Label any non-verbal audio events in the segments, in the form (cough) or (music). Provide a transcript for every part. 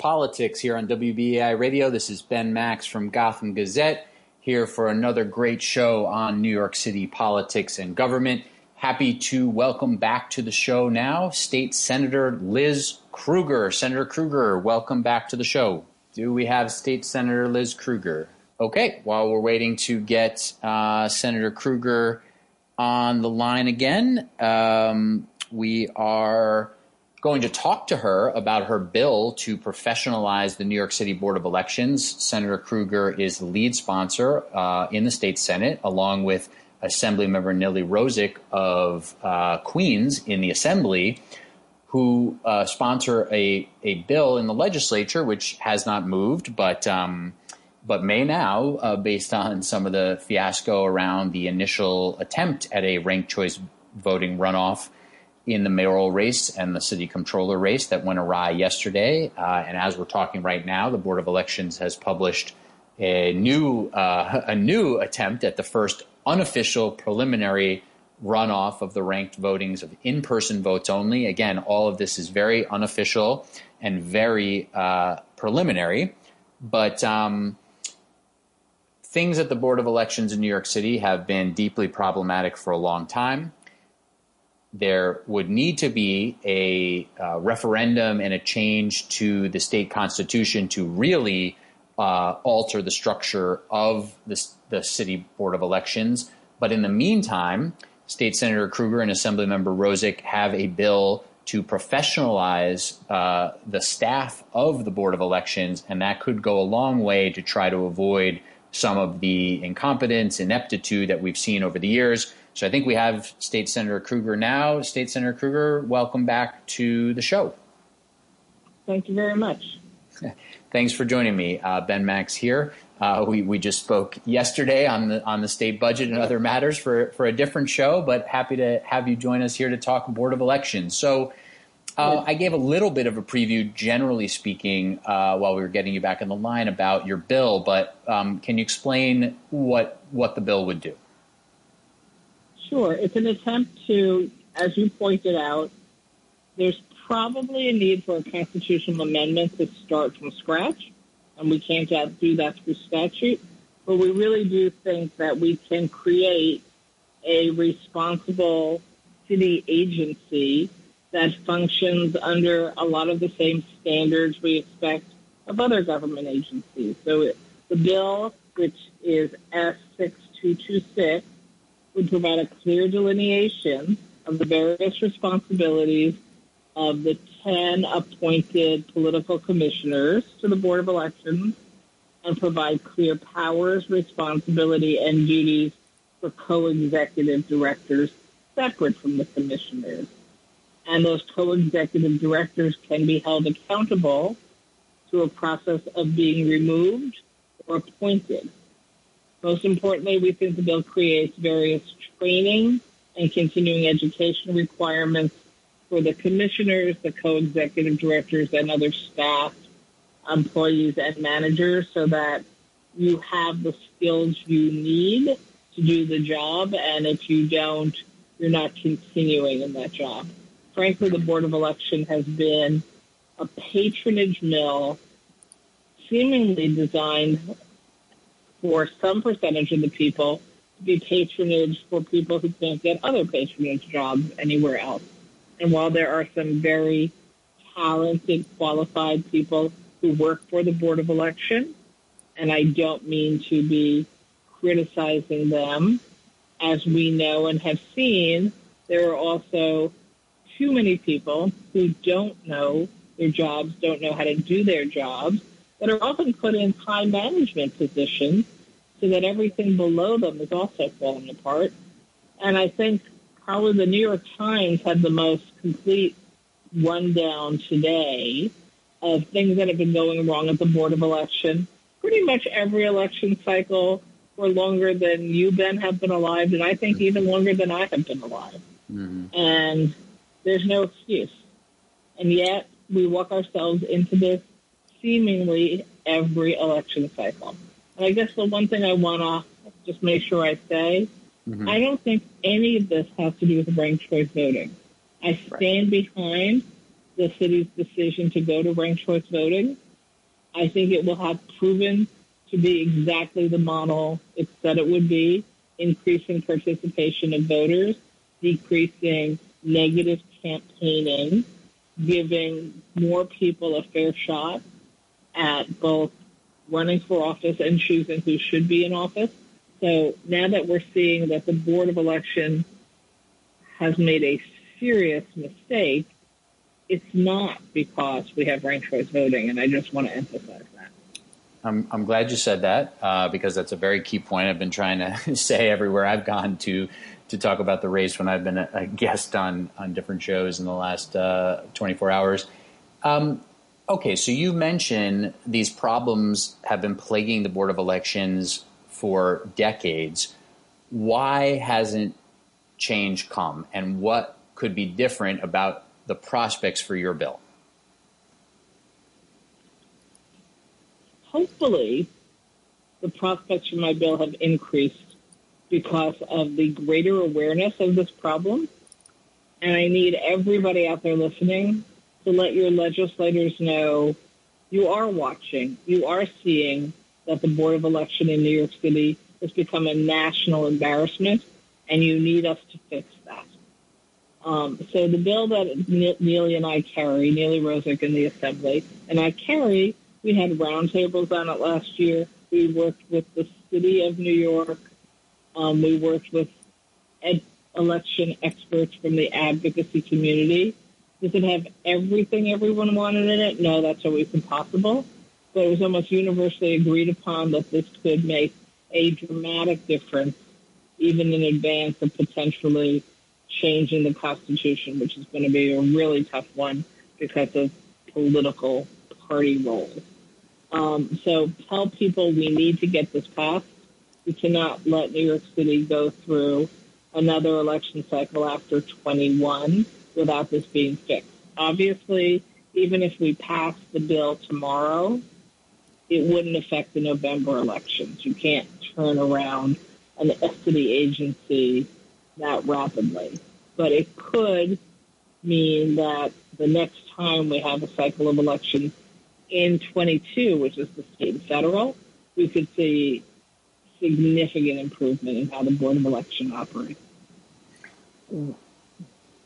Politics here on WBAI Radio. This is Ben Max from Gotham Gazette here for another great show on New York City politics and government. Happy to welcome back to the show now State Senator Liz Krueger. Senator Krueger, welcome back to the show. Do we have State Senator Liz Krueger? Okay, while we're waiting to get uh, Senator Krueger on the line again, um, we are going to talk to her about her bill to professionalize the New York City Board of Elections. Senator Krueger is the lead sponsor uh, in the state Senate, along with Assemblymember Nily Rozic of uh, Queens in the Assembly, who uh, sponsor a, a bill in the legislature which has not moved, but um, but may now, uh, based on some of the fiasco around the initial attempt at a ranked choice voting runoff in the mayoral race and the city controller race that went awry yesterday. Uh, and as we're talking right now, the Board of Elections has published a new uh, (laughs) a new attempt at the first unofficial preliminary runoff of the ranked votings of in-person votes only. Again, all of this is very unofficial and very uh, preliminary, but. Um, things at the Board of Elections in New York City have been deeply problematic for a long time there would need to be a uh, referendum and a change to the state constitution to really uh, alter the structure of the, the city board of elections. But in the meantime, State Senator Krueger and Assemblymember Rozic have a bill to professionalize uh, the staff of the Board of Elections, and that could go a long way to try to avoid some of the incompetence, ineptitude that we've seen over the years. So I think we have State Senator Krueger now. State Senator Krueger, welcome back to the show. Thank you very much. (laughs) Thanks for joining me, uh, Ben Max here. Uh, we, we just spoke yesterday on the on the state budget and other matters for, for a different show, but happy to have you join us here to talk Board of Elections. So uh, I gave a little bit of a preview, generally speaking, uh, while we were getting you back in the line about your bill, but um, can you explain what what the bill would do? Sure. It's an attempt to, as you pointed out, there's probably a need for a constitutional amendment to start from scratch, and we can't do that through statute. But we really do think that we can create a responsible city agency that functions under a lot of the same standards we expect of other government agencies. So the bill, which is S6226, would provide a clear delineation of the various responsibilities of the 10 appointed political commissioners to the Board of Elections and provide clear powers, responsibility, and duties for co-executive directors separate from the commissioners. And those co-executive directors can be held accountable through a process of being removed or appointed. Most importantly, we think the bill creates various training and continuing education requirements for the commissioners, the co-executive directors, and other staff, employees, and managers so that you have the skills you need to do the job. And if you don't, you're not continuing in that job. Frankly, the Board of Election has been a patronage mill seemingly designed for some percentage of the people to be patronage for people who can't get other patronage jobs anywhere else. And while there are some very talented, qualified people who work for the Board of Election, and I don't mean to be criticizing them, as we know and have seen, there are also too many people who don't know their jobs, don't know how to do their jobs, that are often put in high management positions so that everything below them is also falling apart. And I think probably the New York Times had the most complete rundown today of things that have been going wrong at the Board of Election. Pretty much every election cycle for longer than you, Ben, have been alive, and I think even longer than I have been alive. Mm-hmm. And there's no excuse. And yet we walk ourselves into this seemingly every election cycle. I guess the one thing I want to just make sure I say, mm-hmm. I don't think any of this has to do with ranked choice voting. I stand right. behind the city's decision to go to ranked choice voting. I think it will have proven to be exactly the model it said it would be, increasing participation of voters, decreasing negative campaigning, giving more people a fair shot at both running for office and choosing who should be in office. So now that we're seeing that the Board of Election has made a serious mistake, it's not because we have ranked choice voting, and I just want to emphasize that. I'm, I'm glad you said that uh, because that's a very key point. I've been trying to (laughs) say everywhere I've gone to to talk about the race when I've been a, a guest on on different shows in the last uh, 24 hours. Um, okay, so you mentioned these problems have been plaguing the Board of Elections for decades. Why hasn't change come, and what could be different about the prospects for your bill? Hopefully, the prospects for my bill have increased because of the greater awareness of this problem. And I need everybody out there listening to let your legislators know you are watching, you are seeing that the Board of Election in New York City has become a national embarrassment, and you need us to fix that. Um, so the bill that Nily and I carry, Nily Rozic in the Assembly, and I carry, we had roundtables on it last year. We worked with the City of New York. Um, we worked with ed- election experts from the advocacy community. Does it have everything everyone wanted in it? No, that's always impossible. But it was almost universally agreed upon that this could make a dramatic difference, even in advance of potentially changing the Constitution, which is going to be a really tough one because of political party roles. Um, so tell people we need to get this passed. We cannot let New York City go through another election cycle after 21 without this being fixed. Obviously, even if we pass the bill tomorrow, it wouldn't affect the November elections. You can't turn around an city agency that rapidly. But it could mean that the next time we have a cycle of elections in 22, which is the state and federal, we could see significant improvement in how the Board of Election operates. Mm.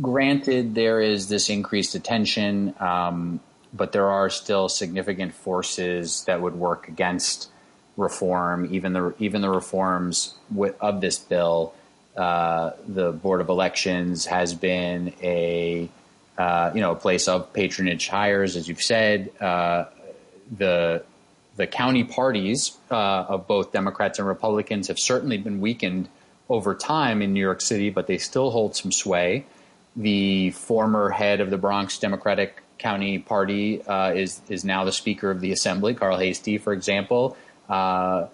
Granted, there is this increased attention, um, but there are still significant forces that would work against reform, even the even the reforms of this bill uh, the Board of Elections has been a uh, you know a place of patronage hires, as you've said. Uh, the the county parties uh, of both Democrats and Republicans have certainly been weakened over time in New York City, but they still hold some sway. The former head of the Bronx Democratic County Party uh, is is now the Speaker of the Assembly, Carl Heastie, for example. how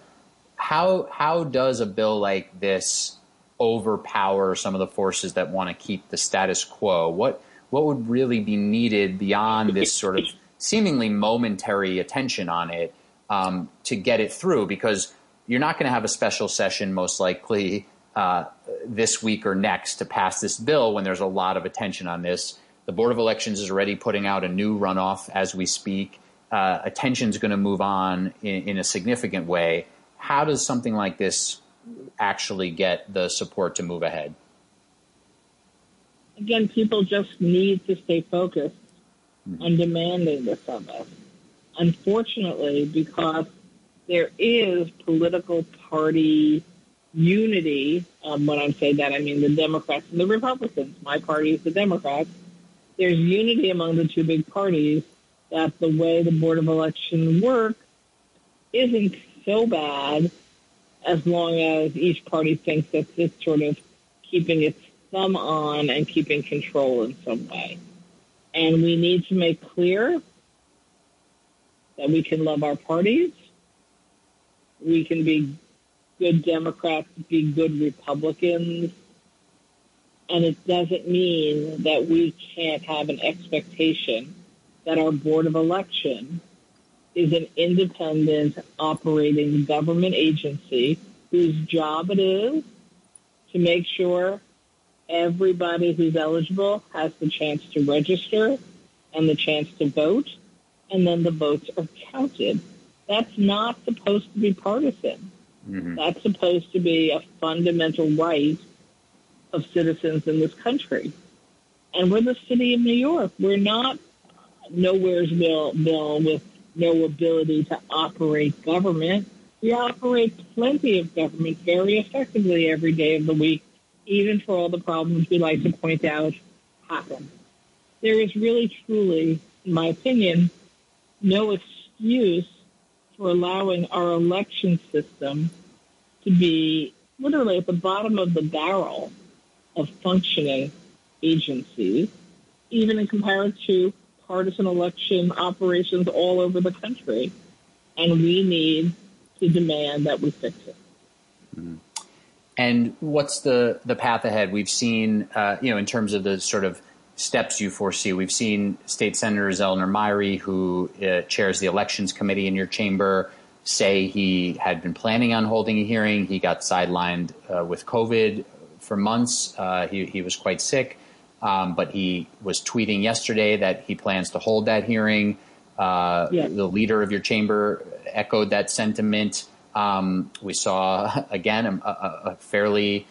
how does a bill like this overpower some of the forces that want to keep the status quo? What what would really be needed beyond this sort of seemingly momentary attention on it um, to get it through? Because you're not going to have a special session most likely uh, this week or next to pass this bill when there's a lot of attention on this. The Board of Elections is already putting out a new runoff as we speak. Uh, attention is going to move on in, in a significant way. How does something like this actually get the support to move ahead? Again, people just need to stay focused mm-hmm. on demanding this of us. Unfortunately, because there is political party unity, um, when I say that, I mean the Democrats and the Republicans. My party is the Democrats. There's unity among the two big parties that the way the Board of Election works isn't so bad as long as each party thinks that it's sort of keeping its thumb on and keeping control in some way. And we need to make clear that we can love our parties. We can be good Democrats, be good Republicans. And it doesn't mean that we can't have an expectation that our Board of Election is an independent operating government agency whose job it is to make sure everybody who's eligible has the chance to register and the chance to vote, and then the votes are counted. That's not supposed to be partisan. Mm-hmm. That's supposed to be a fundamental right of citizens in this country. And we're the city of New York. We're not nowhere's bill, bill with no ability to operate government. We operate plenty of government very effectively every day of the week, even for all the problems we like to point out happen. There is really, truly, in my opinion, no excuse for allowing our election system to be literally at the bottom of the barrel of functioning agencies, even in comparison to partisan election operations all over the country. And we need to demand that we fix it. Mm-hmm. And what's the, the path ahead? We've seen, uh, you know, in terms of the sort of steps you foresee, we've seen State Senator Zellnor Myrie, who uh, chairs the Elections Committee in your chamber, say he had been planning on holding a hearing. He got sidelined uh, with COVID for months. Uh, he, he was quite sick. Um, but he was tweeting yesterday that he plans to hold that hearing. Uh, yeah. The leader of your chamber echoed that sentiment. Um, we saw (laughs) again a, a, fairly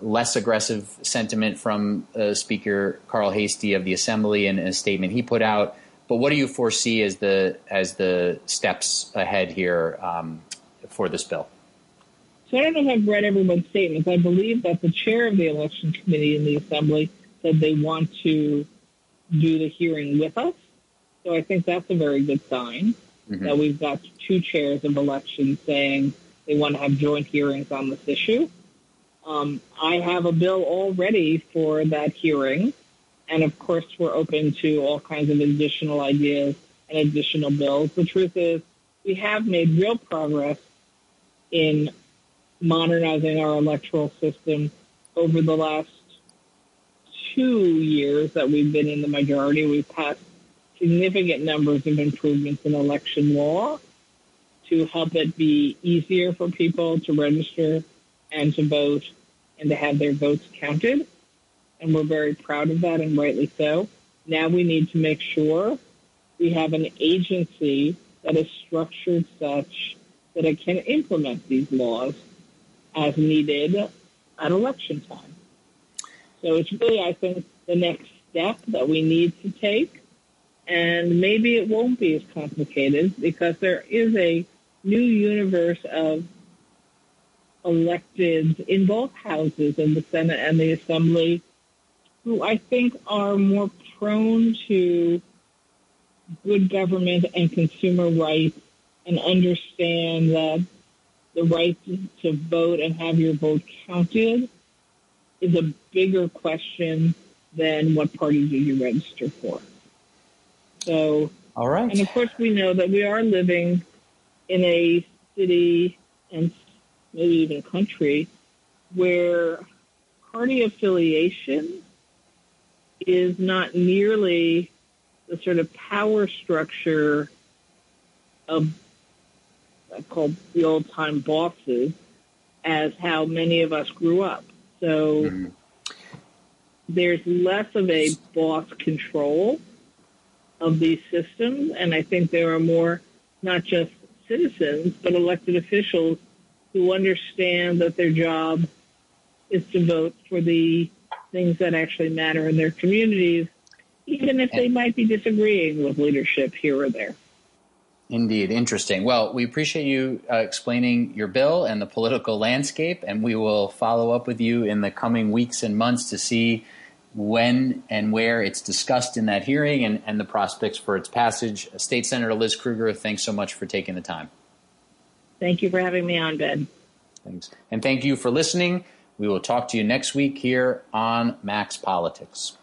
less aggressive sentiment from uh, Speaker Carl Heastie of the Assembly in, in, a statement he put out. But what do you foresee as the as the steps ahead here um, for this bill? So I don't know if I've read everyone's statements. I believe that the chair of the election committee in the Assembly said they want to do the hearing with us. So I think that's a very good sign mm-hmm. that we've got two chairs of elections saying they want to have joint hearings on this issue. Um, I have a bill all ready for that hearing. And of course, we're open to all kinds of additional ideas and additional bills. The truth is, we have made real progress in modernizing our electoral system over the last two years that we've been in the majority, we've passed significant numbers of improvements in election law to help it be easier for people to register and to vote and to have their votes counted. And we're very proud of that and rightly so. Now we need to make sure we have an agency that is structured such that it can implement these laws as needed at election time. So it's really, I think, the next step that we need to take. And maybe it won't be as complicated because there is a new universe of elected in both houses, in the Senate and the Assembly, who I think are more prone to good government and consumer rights and understand that the right to vote and have your vote counted is a bigger question than what party do you register for. So, all right. And of course, we know that we are living in a city and maybe even country where party affiliation is not nearly the sort of power structure of called the old time bosses as how many of us grew up. So mm-hmm. there's less of a boss control of these systems, and I think there are more not just citizens but elected officials who understand that their job is to vote for the things that actually matter in their communities, even if they might be disagreeing with leadership here or there. Indeed, interesting. Well, we appreciate you uh, explaining your bill and the political landscape, and we will follow up with you in the coming weeks and months to see when and where it's discussed in that hearing and, and the prospects for its passage. State Senator Liz Krueger, thanks so much for taking the time. Thank you for having me on, Ben. Thanks. And thank you for listening. We will talk to you next week here on Max Politics.